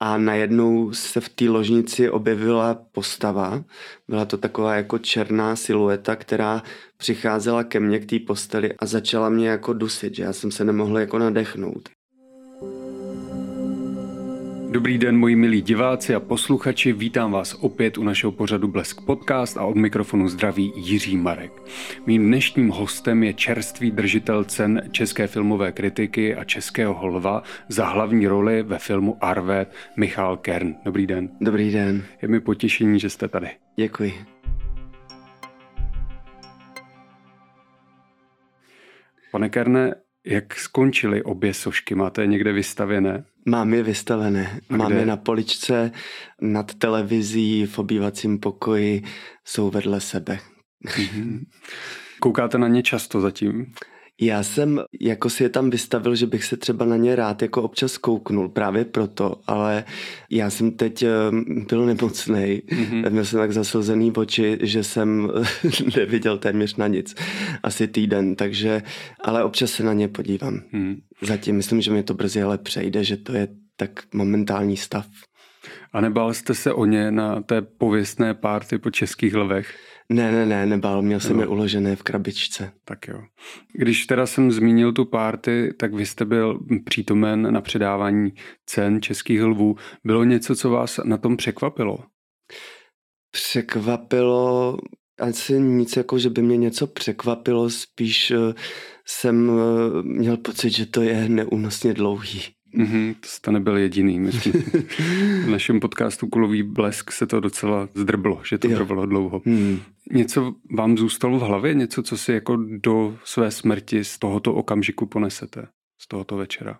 a najednou se v té ložnici objevila postava. Byla to taková jako černá silueta, která přicházela ke mně k té posteli a začala mě jako dusit, že já jsem se nemohl jako nadechnout. Dobrý den, moji milí diváci a posluchači, vítám vás opět u našeho pořadu Blesk Podcast a od mikrofonu zdraví Jiří Marek. Mým dnešním hostem je čerstvý držitel cen české filmové kritiky a českého holva za hlavní roli ve filmu Arvet Michal Kern. Dobrý den. Dobrý den. Je mi potěšení, že jste tady. Děkuji. Pane Kerne, jak skončily obě sošky? Máte je někde vystavěné? Mám je vystavené. A Mám kde? je na poličce nad televizí, v obývacím pokoji, jsou vedle sebe. Mhm. Koukáte na ně často zatím? Já jsem jako si je tam vystavil, že bych se třeba na ně rád jako občas kouknul, právě proto, ale já jsem teď ehm, byl nemocný, mm-hmm. měl jsem tak zaslzený oči, že jsem neviděl téměř na nic, asi týden, takže, ale občas se na ně podívám. Mm. Zatím myslím, že mi to brzy ale přejde, že to je tak momentální stav. A nebál jste se o ně na té pověstné párty po českých lvech? Ne, ne, ne, nebál, měl jsem no. je uložené v krabičce. Tak jo. Když teda jsem zmínil tu párty, tak vy jste byl přítomen na předávání cen českých lvů. Bylo něco, co vás na tom překvapilo? Překvapilo asi nic, jako že by mě něco překvapilo, spíš eh, jsem eh, měl pocit, že to je neúnosně dlouhý. Mm-hmm, to jste nebyl jediný. Myslím. v našem podcastu Kulový blesk se to docela zdrblo, že to jo. trvalo dlouho. Mm. Něco vám zůstalo v hlavě? Něco, co si jako do své smrti z tohoto okamžiku ponesete? Z tohoto večera?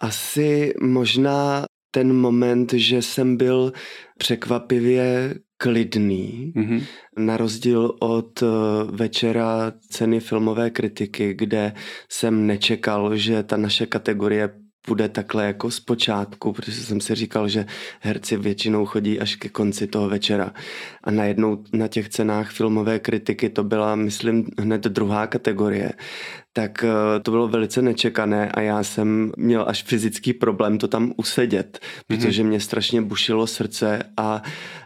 Asi možná ten moment, že jsem byl překvapivě klidný, mm-hmm. na rozdíl od eh, večera ceny filmové kritiky, kde jsem nečekal, že ta naše kategorie bude takhle jako z počátku, protože jsem si říkal, že herci většinou chodí až ke konci toho večera. A najednou na těch cenách filmové kritiky to byla, myslím, hned druhá kategorie. Tak eh, to bylo velice nečekané a já jsem měl až fyzický problém to tam usedět, mhm. protože mě strašně bušilo srdce a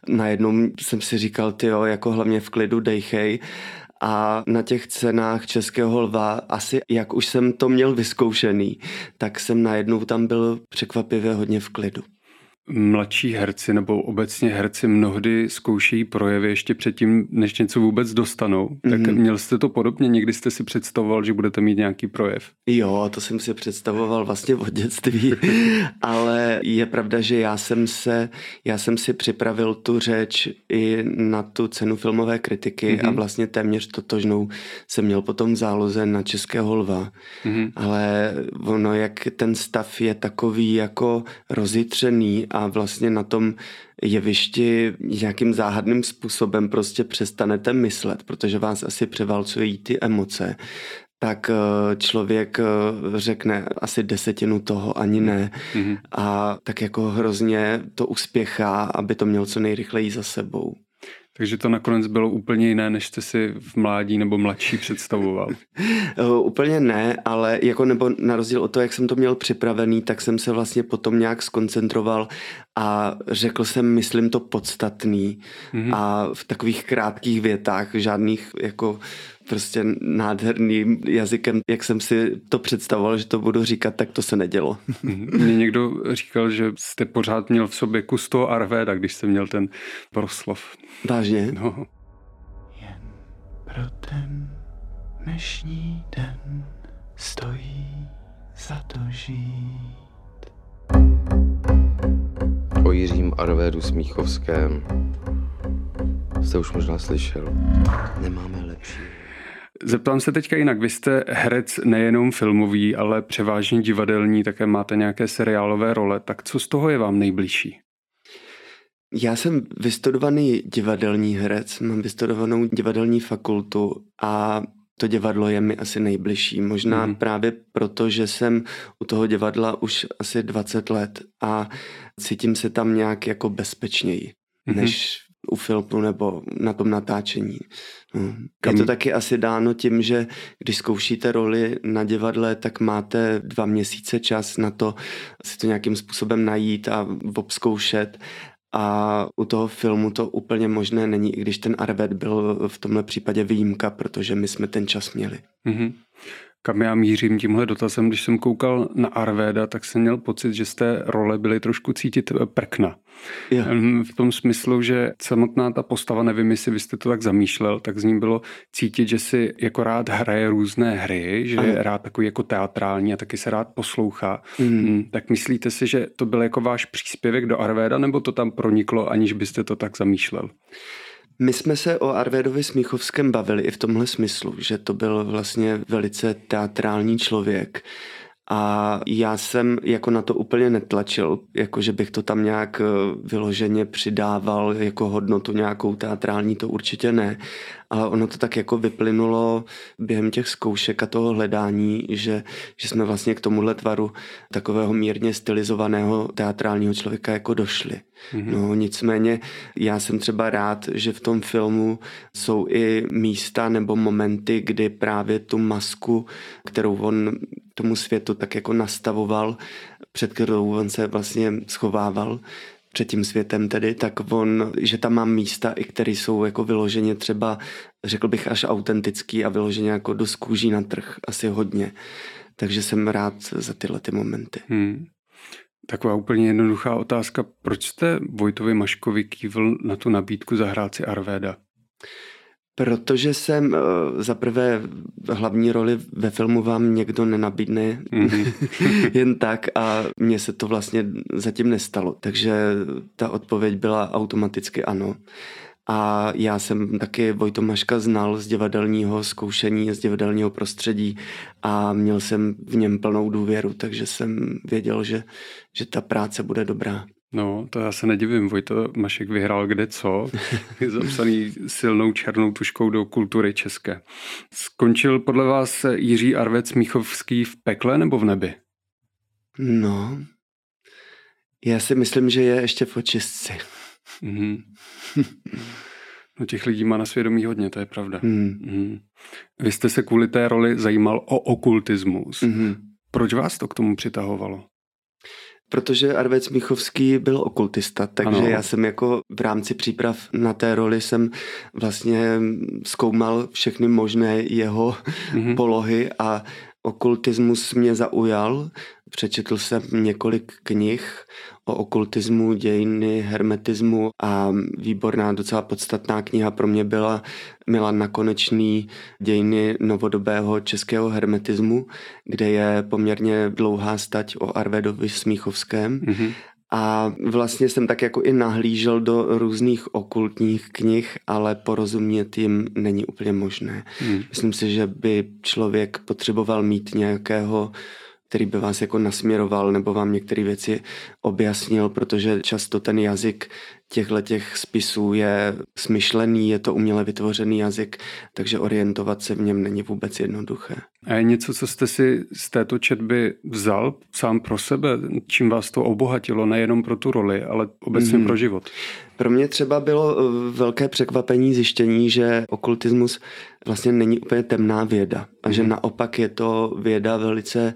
najednou jsem si říkal, ty jo, jako hlavně v klidu dejchej a na těch cenách Českého lva asi, jak už jsem to měl vyzkoušený, tak jsem najednou tam byl překvapivě hodně v klidu mladší herci nebo obecně herci mnohdy zkoušejí projevy ještě předtím, než něco vůbec dostanou. Mm-hmm. Tak mhm. měl jste to podobně? Někdy jste si představoval, že budete mít nějaký projev? Jo, to jsem si představoval vlastně od dětství, ale je pravda, že já jsem se, já jsem si připravil tu řeč i na tu cenu filmové kritiky mm-hmm. a mhm. vlastně téměř totožnou jsem měl potom v záloze na Českého lva. Mm-hmm. Ale ono, jak ten stav je takový jako rozjitřený a vlastně na tom jevišti nějakým záhadným způsobem prostě přestanete myslet, protože vás asi převalcují ty emoce, tak eh, člověk eh, řekne asi desetinu toho, ani ne. Mm-hmm. A tak jako hrozně to uspěchá, aby to měl co nejrychleji za sebou. Takže to nakonec bylo úplně jiné, než jste si v mládí nebo mladší představoval. úplně ne, ale jako nebo na rozdíl od toho, jak jsem to měl připravený, tak jsem se vlastně potom nějak skoncentroval a řekl jsem, myslím to podstatný mm-hmm. a v takových krátkých větách, žádných jako prostě nádherným jazykem, jak jsem si to představoval, že to budu říkat, tak to se nedělo. Mně někdo říkal, že jste pořád měl v sobě kus toho Arvéda, když jste měl ten proslov. Vážně? No. Jen pro ten dnešní den stojí za to žít. O Jiřím Arvédu Smíchovském jste už možná slyšel. Nemáme lepší. Zeptám se teďka jinak. Vy jste herec nejenom filmový, ale převážně divadelní, také máte nějaké seriálové role. Tak co z toho je vám nejbližší? Já jsem vystudovaný divadelní herec, mám vystudovanou divadelní fakultu a to divadlo je mi asi nejbližší. Možná mm. právě proto, že jsem u toho divadla už asi 20 let a cítím se tam nějak jako bezpečněji, mm-hmm. než u filmu nebo na tom natáčení. No. Je to taky asi dáno tím, že když zkoušíte roli na divadle, tak máte dva měsíce čas na to si to nějakým způsobem najít a obzkoušet a u toho filmu to úplně možné není, i když ten Arvet byl v tomhle případě výjimka, protože my jsme ten čas měli. Mm-hmm kam já mířím tímhle dotazem, když jsem koukal na Arvéda, tak jsem měl pocit, že z té role byly trošku cítit eh, prkna. Jo. V tom smyslu, že samotná ta postava, nevím, jestli byste to tak zamýšlel, tak z ní bylo cítit, že si jako rád hraje různé hry, že Aha. je rád takový jako teatrální a taky se rád poslouchá. Mm. Tak myslíte si, že to byl jako váš příspěvek do Arvéda, nebo to tam proniklo, aniž byste to tak zamýšlel? My jsme se o Arvédovi Smíchovském bavili i v tomhle smyslu, že to byl vlastně velice teatrální člověk. A já jsem jako na to úplně netlačil, jako že bych to tam nějak eh, vyloženě přidával jako hodnotu nějakou teatrální, to určitě ne ale ono to tak jako vyplynulo během těch zkoušek a toho hledání, že, že jsme vlastně k tomuhle tvaru takového mírně stylizovaného teatrálního člověka jako došli. Mm-hmm. No nicméně já jsem třeba rád, že v tom filmu jsou i místa nebo momenty, kdy právě tu masku, kterou on tomu světu tak jako nastavoval, před kterou on se vlastně schovával, před tím světem tedy, tak on, že tam mám místa, i které jsou jako vyloženě třeba, řekl bych, až autentický a vyloženě jako do skůží na trh, asi hodně. Takže jsem rád za tyhle ty momenty. Hmm. Taková úplně jednoduchá otázka. Proč jste Vojtovi Maškovi kývl na tu nabídku zahrát si Arvéda? Protože jsem uh, za prvé hlavní roli ve filmu vám někdo nenabídne mm-hmm. jen tak a mně se to vlastně zatím nestalo. Takže ta odpověď byla automaticky ano. A já jsem taky Vojtomaška znal z divadelního zkoušení, z divadelního prostředí a měl jsem v něm plnou důvěru, takže jsem věděl, že, že ta práce bude dobrá. No, to já se nedivím. Vojto Mašek vyhrál kde co. Je zapsaný silnou černou tuškou do kultury české. Skončil podle vás Jiří Arvec Míchovský v pekle nebo v nebi? No, já si myslím, že je ještě v očistci. Mm-hmm. No těch lidí má na svědomí hodně, to je pravda. Mm. Mm. Vy jste se kvůli té roli zajímal o okultismus. Mm. Proč vás to k tomu přitahovalo? Protože Arvec Michovský byl okultista, takže ano. já jsem jako v rámci příprav na té roli jsem vlastně zkoumal všechny možné jeho mm-hmm. polohy a okultismus mě zaujal. Přečetl jsem několik knih o okultismu, dějiny, hermetismu a výborná, docela podstatná kniha pro mě byla Milan Nakonečný dějiny novodobého českého hermetismu, kde je poměrně dlouhá stať o Arvedovi Smíchovském. Mm-hmm. A vlastně jsem tak jako i nahlížel do různých okultních knih, ale porozumět jim není úplně možné. Hmm. Myslím si, že by člověk potřeboval mít nějakého který by vás jako nasměroval nebo vám některé věci objasnil, protože často ten jazyk těchto těch spisů je smyšlený, je to uměle vytvořený jazyk, takže orientovat se v něm není vůbec jednoduché. A je něco, co jste si z této četby vzal sám pro sebe, čím vás to obohatilo, nejenom pro tu roli, ale obecně mm. pro život? Pro mě třeba bylo eh, velké překvapení zjištění, že okultismus vlastně není úplně temná věda a že mm. naopak je to věda velice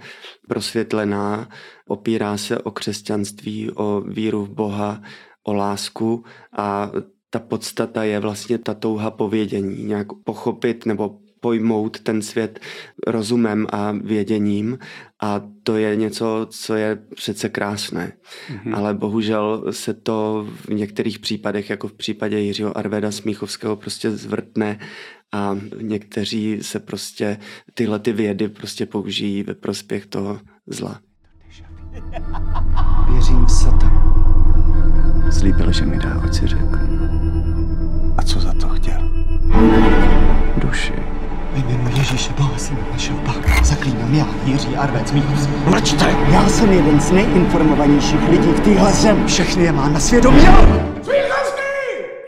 prosvětlená, opírá se o křesťanství, o víru v Boha, o lásku a ta podstata je vlastně ta touha povědění, nějak pochopit nebo pojmout ten svět rozumem a věděním a to je něco, co je přece krásné. Mm-hmm. Ale bohužel se to v některých případech, jako v případě Jiřího Arveda Smíchovského, prostě zvrtne a někteří se prostě tyhle ty vědy prostě použijí ve prospěch toho zla. Věřím v Satan. Slíbil, že mi dá, ať si řekl. A co za to chtěl? Duši. Ve jménu Ježíše Boha, syna našeho Pána, zaklínám já, Jiří Arvec Míchus. Mlčte! Já jsem jeden z nejinformovanějších lidí v téhle zemi. Všechny je má na svědomí. Smíchovský!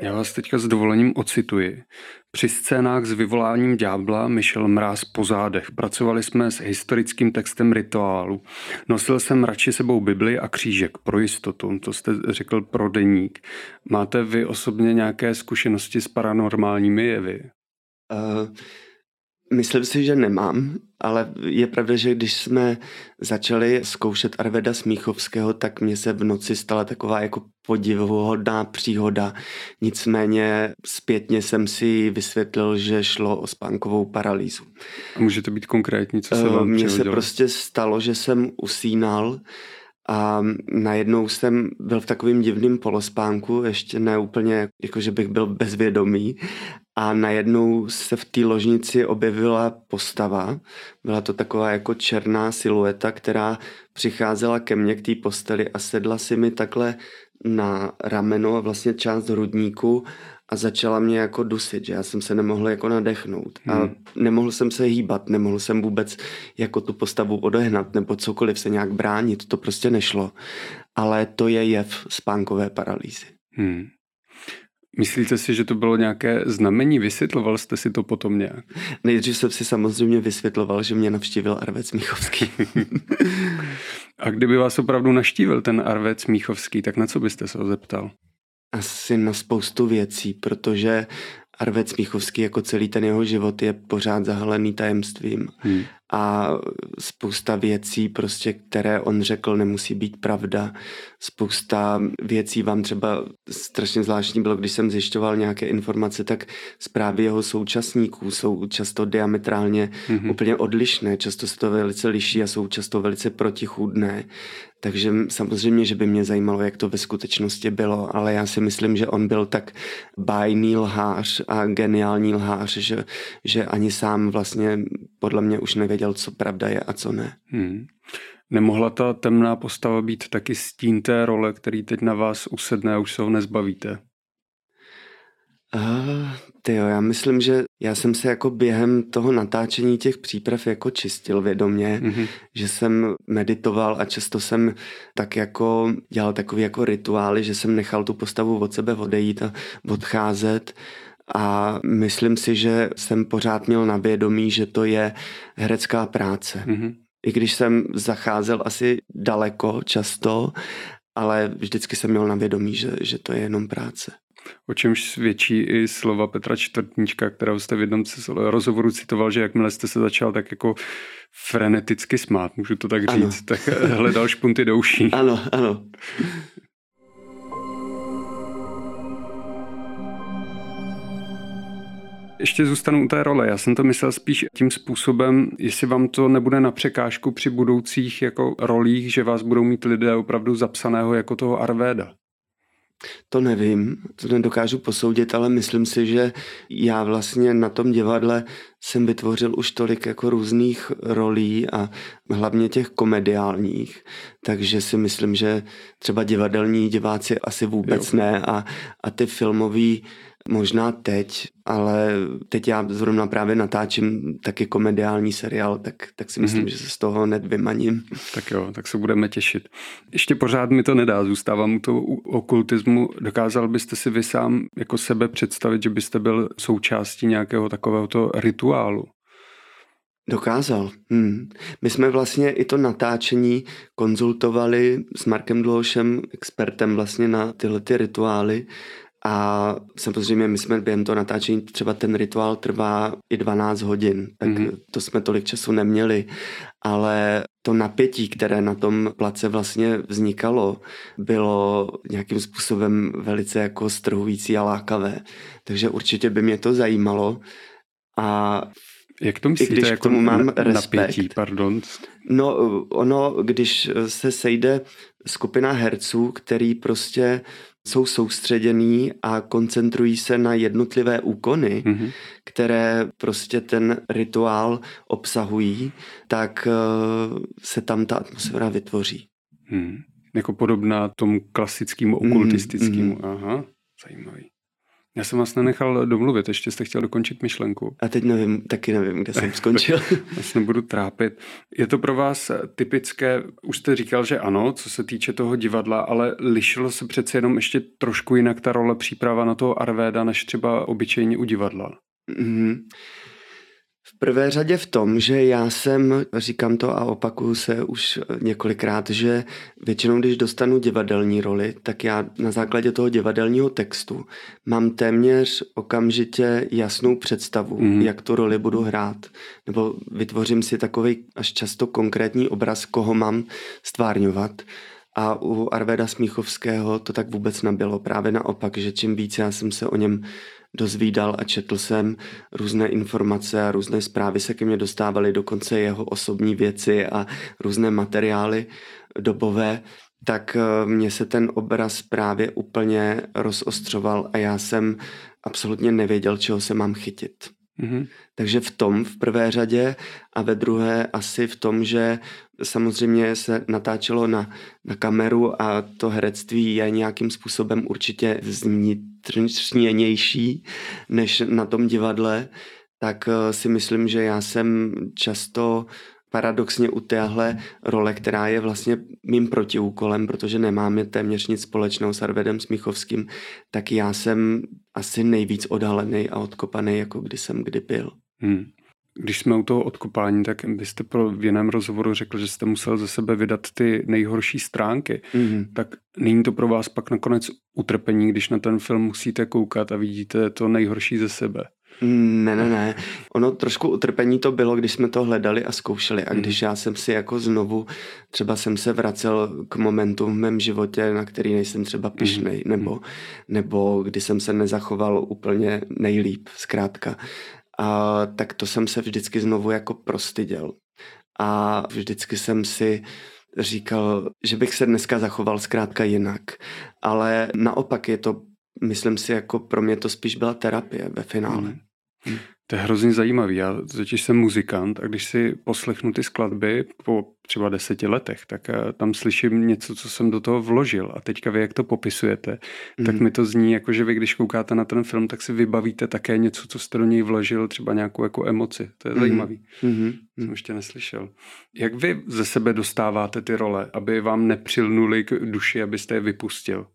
Já vás teďka s dovolením ocituji. Při scénách s vyvoláním ďábla mi šel mráz po zádech. Pracovali jsme s historickým textem rituálu. Nosil jsem radši sebou Bibli a křížek pro jistotu. To jste řekl pro deník. Máte vy osobně nějaké zkušenosti s paranormálními jevy? Uh, Myslím si, že nemám, ale je pravda, že když jsme začali zkoušet Arveda Smíchovského, tak mně se v noci stala taková jako podivuhodná příhoda. Nicméně zpětně jsem si vysvětlil, že šlo o spánkovou paralýzu. A můžete být konkrétní, co se eh, vám Mně se prostě stalo, že jsem usínal a najednou jsem byl v takovém divném polospánku, ještě ne úplně, jako že bych byl bezvědomý. A najednou se v té ložnici objevila postava. Byla to taková jako černá silueta, která přicházela ke mně k té posteli a sedla si mi takhle na rameno, vlastně část hrudníku a začala mě jako dusit, že já jsem se nemohl jako nadechnout a hmm. nemohl jsem se hýbat, nemohl jsem vůbec jako tu postavu odehnat nebo cokoliv se nějak bránit, to prostě nešlo. Ale to je jev spánkové paralýzy. Hmm. Myslíte si, že to bylo nějaké znamení? Vysvětloval jste si to potom nějak? Nejdřív jsem si samozřejmě vysvětloval, že mě navštívil Arvec Míchovský. A kdyby vás opravdu naštívil ten Arvec Míchovský, tak na co byste se ho zeptal? Asi na spoustu věcí, protože Arvec Míchovský jako celý ten jeho život je pořád zahalený tajemstvím. Hmm a spousta věcí, prostě, které on řekl, nemusí být pravda. Spousta věcí vám třeba strašně zvláštní bylo, když jsem zjišťoval nějaké informace, tak zprávy jeho současníků jsou často diametrálně mm-hmm. úplně odlišné, často se to velice liší a jsou často velice protichůdné. Takže samozřejmě, že by mě zajímalo, jak to ve skutečnosti bylo, ale já si myslím, že on byl tak bájný lhář a geniální lhář, že, že ani sám vlastně podle mě už nevěděl, věděl, co pravda je a co ne. Hmm. Nemohla ta temná postava být taky stín té role, který teď na vás usedne a už se ho nezbavíte? Uh, jo, já myslím, že já jsem se jako během toho natáčení těch příprav jako čistil vědomě, mm-hmm. že jsem meditoval a často jsem tak jako dělal takový jako rituály, že jsem nechal tu postavu od sebe odejít a odcházet a myslím si, že jsem pořád měl na vědomí, že to je herecká práce. Mm-hmm. I když jsem zacházel asi daleko často, ale vždycky jsem měl na vědomí, že, že to je jenom práce. O čemž svědčí i slova Petra Čtvrtníčka, kterého jste v jednom rozhovoru citoval, že jakmile jste se začal tak jako freneticky smát, můžu to tak říct, ano. tak hledal špunty do uší. Ano, ano. Ještě zůstanu u té role. Já jsem to myslel spíš tím způsobem, jestli vám to nebude na překážku při budoucích jako rolích, že vás budou mít lidé opravdu zapsaného jako toho Arvéda. To nevím, to nedokážu posoudit, ale myslím si, že já vlastně na tom divadle jsem vytvořil už tolik jako různých rolí a hlavně těch komediálních, takže si myslím, že třeba divadelní diváci asi vůbec jo. ne a, a ty filmový možná teď, ale teď já zrovna právě natáčím taky komediální seriál, tak, tak si myslím, mm-hmm. že se z toho hned vymaním. Tak jo, tak se budeme těšit. Ještě pořád mi to nedá, zůstávám u toho okultismu. Dokázal byste si vy sám jako sebe představit, že byste byl součástí nějakého takového to rituálu? Dokázal. Hmm. My jsme vlastně i to natáčení konzultovali s Markem Dloušem, expertem vlastně na tyhle ty rituály a samozřejmě my jsme během toho natáčení, třeba ten rituál trvá i 12 hodin, tak mm-hmm. to jsme tolik času neměli, ale to napětí, které na tom place vlastně vznikalo, bylo nějakým způsobem velice jako strhující a lákavé. Takže určitě by mě to zajímalo a jak to myslíte, I když jako k tomu mám respekt. Napětí, pardon. No, ono, když se sejde skupina herců, který prostě jsou soustředěný a koncentrují se na jednotlivé úkony, mm-hmm. které prostě ten rituál obsahují, tak uh, se tam ta atmosféra vytvoří. Hmm. Jako podobná tomu klasickému okultistickému. Mm-hmm. Aha, zajímavý. Já jsem vás nenechal domluvit, ještě jste chtěl dokončit myšlenku. A teď nevím, taky nevím, kde jsem skončil. Já se nebudu trápit. Je to pro vás typické, už jste říkal, že ano, co se týče toho divadla, ale lišilo se přece jenom ještě trošku jinak ta role příprava na toho Arvéda, než třeba obyčejně u divadla. Mm-hmm. Prvé řadě v tom, že já jsem, říkám to a opakuju se už několikrát, že většinou, když dostanu divadelní roli, tak já na základě toho divadelního textu mám téměř okamžitě jasnou představu, mm. jak tu roli budu hrát. Nebo vytvořím si takový až často konkrétní obraz, koho mám stvárňovat. A u Arveda Smíchovského to tak vůbec nebylo. Právě naopak, že čím víc já jsem se o něm dozvídal a četl jsem různé informace a různé zprávy se ke mně dostávaly, dokonce jeho osobní věci a různé materiály dobové, tak eh, mně se ten obraz právě úplně rozostřoval a já jsem absolutně nevěděl, čeho se mám chytit. Mm-hmm. Takže v tom v prvé řadě a ve druhé asi v tom, že samozřejmě se natáčelo na, na kameru a to herectví je nějakým způsobem určitě vnitřnější než na tom divadle, tak eh, si myslím, že já jsem často paradoxně u téhle role, která je vlastně mým protiúkolem, protože nemáme téměř nic společného s Arvedem Smíchovským, tak já jsem asi nejvíc odhalený a odkopaný, jako kdy jsem kdy byl. Hmm. Když jsme u toho odkopání, tak byste pro v jiném rozhovoru řekl, že jste musel ze sebe vydat ty nejhorší stránky. Mm-hmm. Tak není to pro vás pak nakonec utrpení, když na ten film musíte koukat a vidíte to nejhorší ze sebe? Ne, ne, ne. Ono trošku utrpení to bylo, když jsme to hledali a zkoušeli. A když já jsem si jako znovu, třeba jsem se vracel k momentu v mém životě, na který nejsem třeba pišnej, nebo, nebo kdy jsem se nezachoval úplně nejlíp, zkrátka. A tak to jsem se vždycky znovu jako prostyděl. A vždycky jsem si říkal, že bych se dneska zachoval zkrátka jinak. Ale naopak je to, myslím si, jako pro mě to spíš byla terapie ve finále. Mm. To je hrozně zajímavý. Já totiž jsem muzikant a když si poslechnu ty skladby po třeba deseti letech, tak eh, tam slyším něco, co jsem do toho vložil. A teďka vy, jak to popisujete, mm. tak mi to zní jako, že vy, když koukáte na ten film, tak si vybavíte také něco, co jste do něj vložil, třeba nějakou jako emoci. To je mm. zajímavý. Mm. Jsem ještě neslyšel. Jak vy ze sebe dostáváte ty role, aby vám nepřilnuli k duši, abyste je vypustil?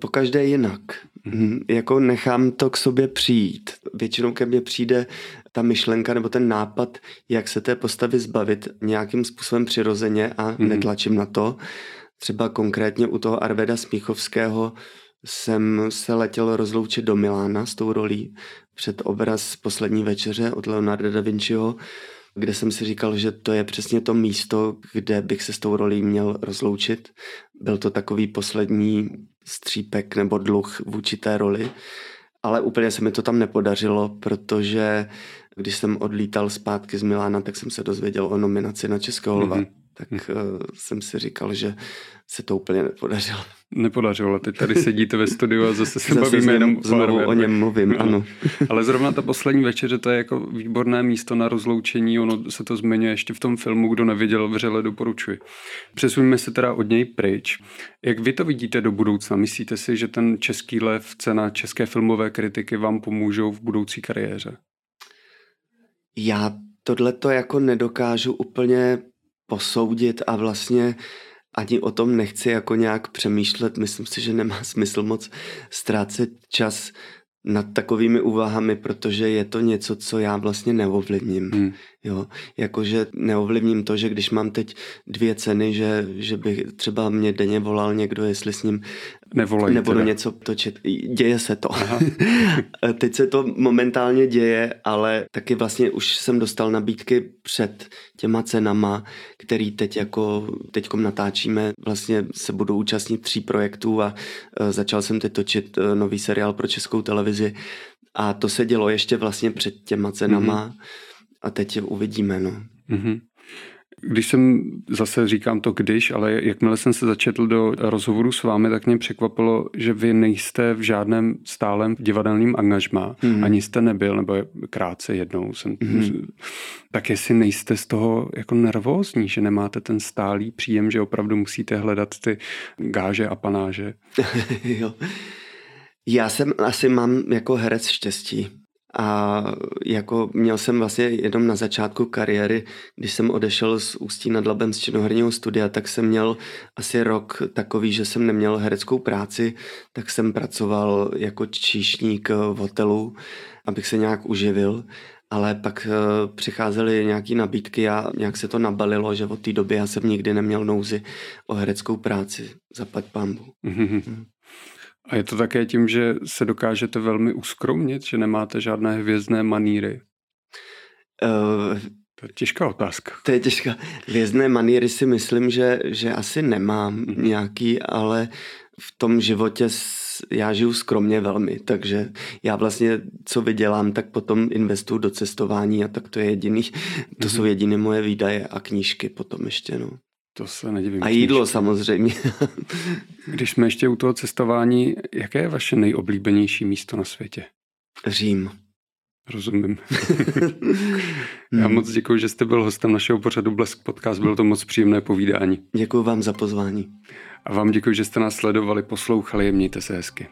Po každé jinak. Mm, jako nechám to k sobě přijít. Většinou ke mně přijde ta myšlenka nebo ten nápad, jak se té postavy zbavit nějakým způsobem přirozeně a mm. netlačím na to. Třeba konkrétně u toho Arveda Smíchovského jsem se letěl rozloučit do Milána s tou rolí před obraz Poslední večeře od Leonarda da Vinciho, kde jsem si říkal, že to je přesně to místo, kde bych se s tou rolí měl rozloučit. Byl to takový poslední střípek nebo dluh vůči té roli. Ale úplně se mi to tam nepodařilo, protože když jsem odlítal zpátky z Milána, tak jsem se dozvěděl o nominaci na Českého lva. Mm-hmm. Tak. Uh, jsem si říkal, že se to úplně nepodařilo. Nepodařilo, teď tady sedíte ve studiu a zase se zase bavíme jenom znovu o něm mluvím, ano. Ale zrovna ta poslední večeře, to je jako výborné místo na rozloučení, ono se to zmiňuje ještě v tom filmu, kdo neviděl, vřele doporučuji. Přesuníme se teda od něj pryč. Jak vy to vidíte do budoucna? Myslíte si, že ten český lev, cena české filmové kritiky vám pomůžou v budoucí kariéře? Já tohle to jako nedokážu úplně posoudit a vlastně ani o tom nechci jako nějak přemýšlet. Myslím si, že nemá smysl moc ztrácet čas nad takovými úvahami, protože je to něco, co já vlastně neovlivním. Hmm. Jo, jakože neovlivním to, že když mám teď dvě ceny, že, že by třeba mě denně volal někdo, jestli s ním Nevolají nebudu teda. něco točit. Děje se to. teď se to momentálně děje, ale taky vlastně už jsem dostal nabídky před těma cenama, který teď jako teďkom natáčíme. Vlastně se budu účastnit tří projektů a uh, začal jsem teď točit uh, nový seriál pro českou televizi a to se dělo ještě vlastně před těma cenama. Mm-hmm a teď uvidíme, no. Mm-hmm. Když jsem, zase říkám to když, ale jakmile jsem se začetl do rozhovoru s vámi, tak mě překvapilo, že vy nejste v žádném stálem divadelním angažmá. Mm. Ani jste nebyl, nebo krátce jednou jsem... Mm. Tak jestli nejste z toho jako nervózní, že nemáte ten stálý příjem, že opravdu musíte hledat ty gáže a panáže. jo. Já jsem asi mám jako herec štěstí. A jako měl jsem vlastně jenom na začátku kariéry, když jsem odešel z Ústí nad Labem z činoherního studia, tak jsem měl asi rok takový, že jsem neměl hereckou práci, tak jsem pracoval jako číšník v hotelu, abych se nějak uživil ale pak uh, přicházely nějaké nabídky a nějak se to nabalilo, že od té doby já jsem nikdy neměl nouzi o hereckou práci, zaplať pambu. Mm-hmm. A je to také tím, že se dokážete velmi uskromnit, že nemáte žádné hvězdné maníry? Uh, to je těžká otázka. To je těžká. Hvězdné maníry si myslím, že, že asi nemám mm-hmm. nějaký, ale v tom životě já žiju skromně velmi, takže já vlastně, co vydělám, tak potom investuju do cestování a tak to je jediný, to mm-hmm. jsou jediné moje výdaje a knížky potom ještě, no. To se nedivím. A jídlo knížky. samozřejmě. Když jsme ještě u toho cestování, jaké je vaše nejoblíbenější místo na světě? Řím. Rozumím. Já hmm. moc děkuji, že jste byl hostem našeho pořadu Blesk Podcast. Bylo to moc příjemné povídání. Děkuji vám za pozvání. A vám děkuji, že jste nás sledovali, poslouchali mějte se hezky.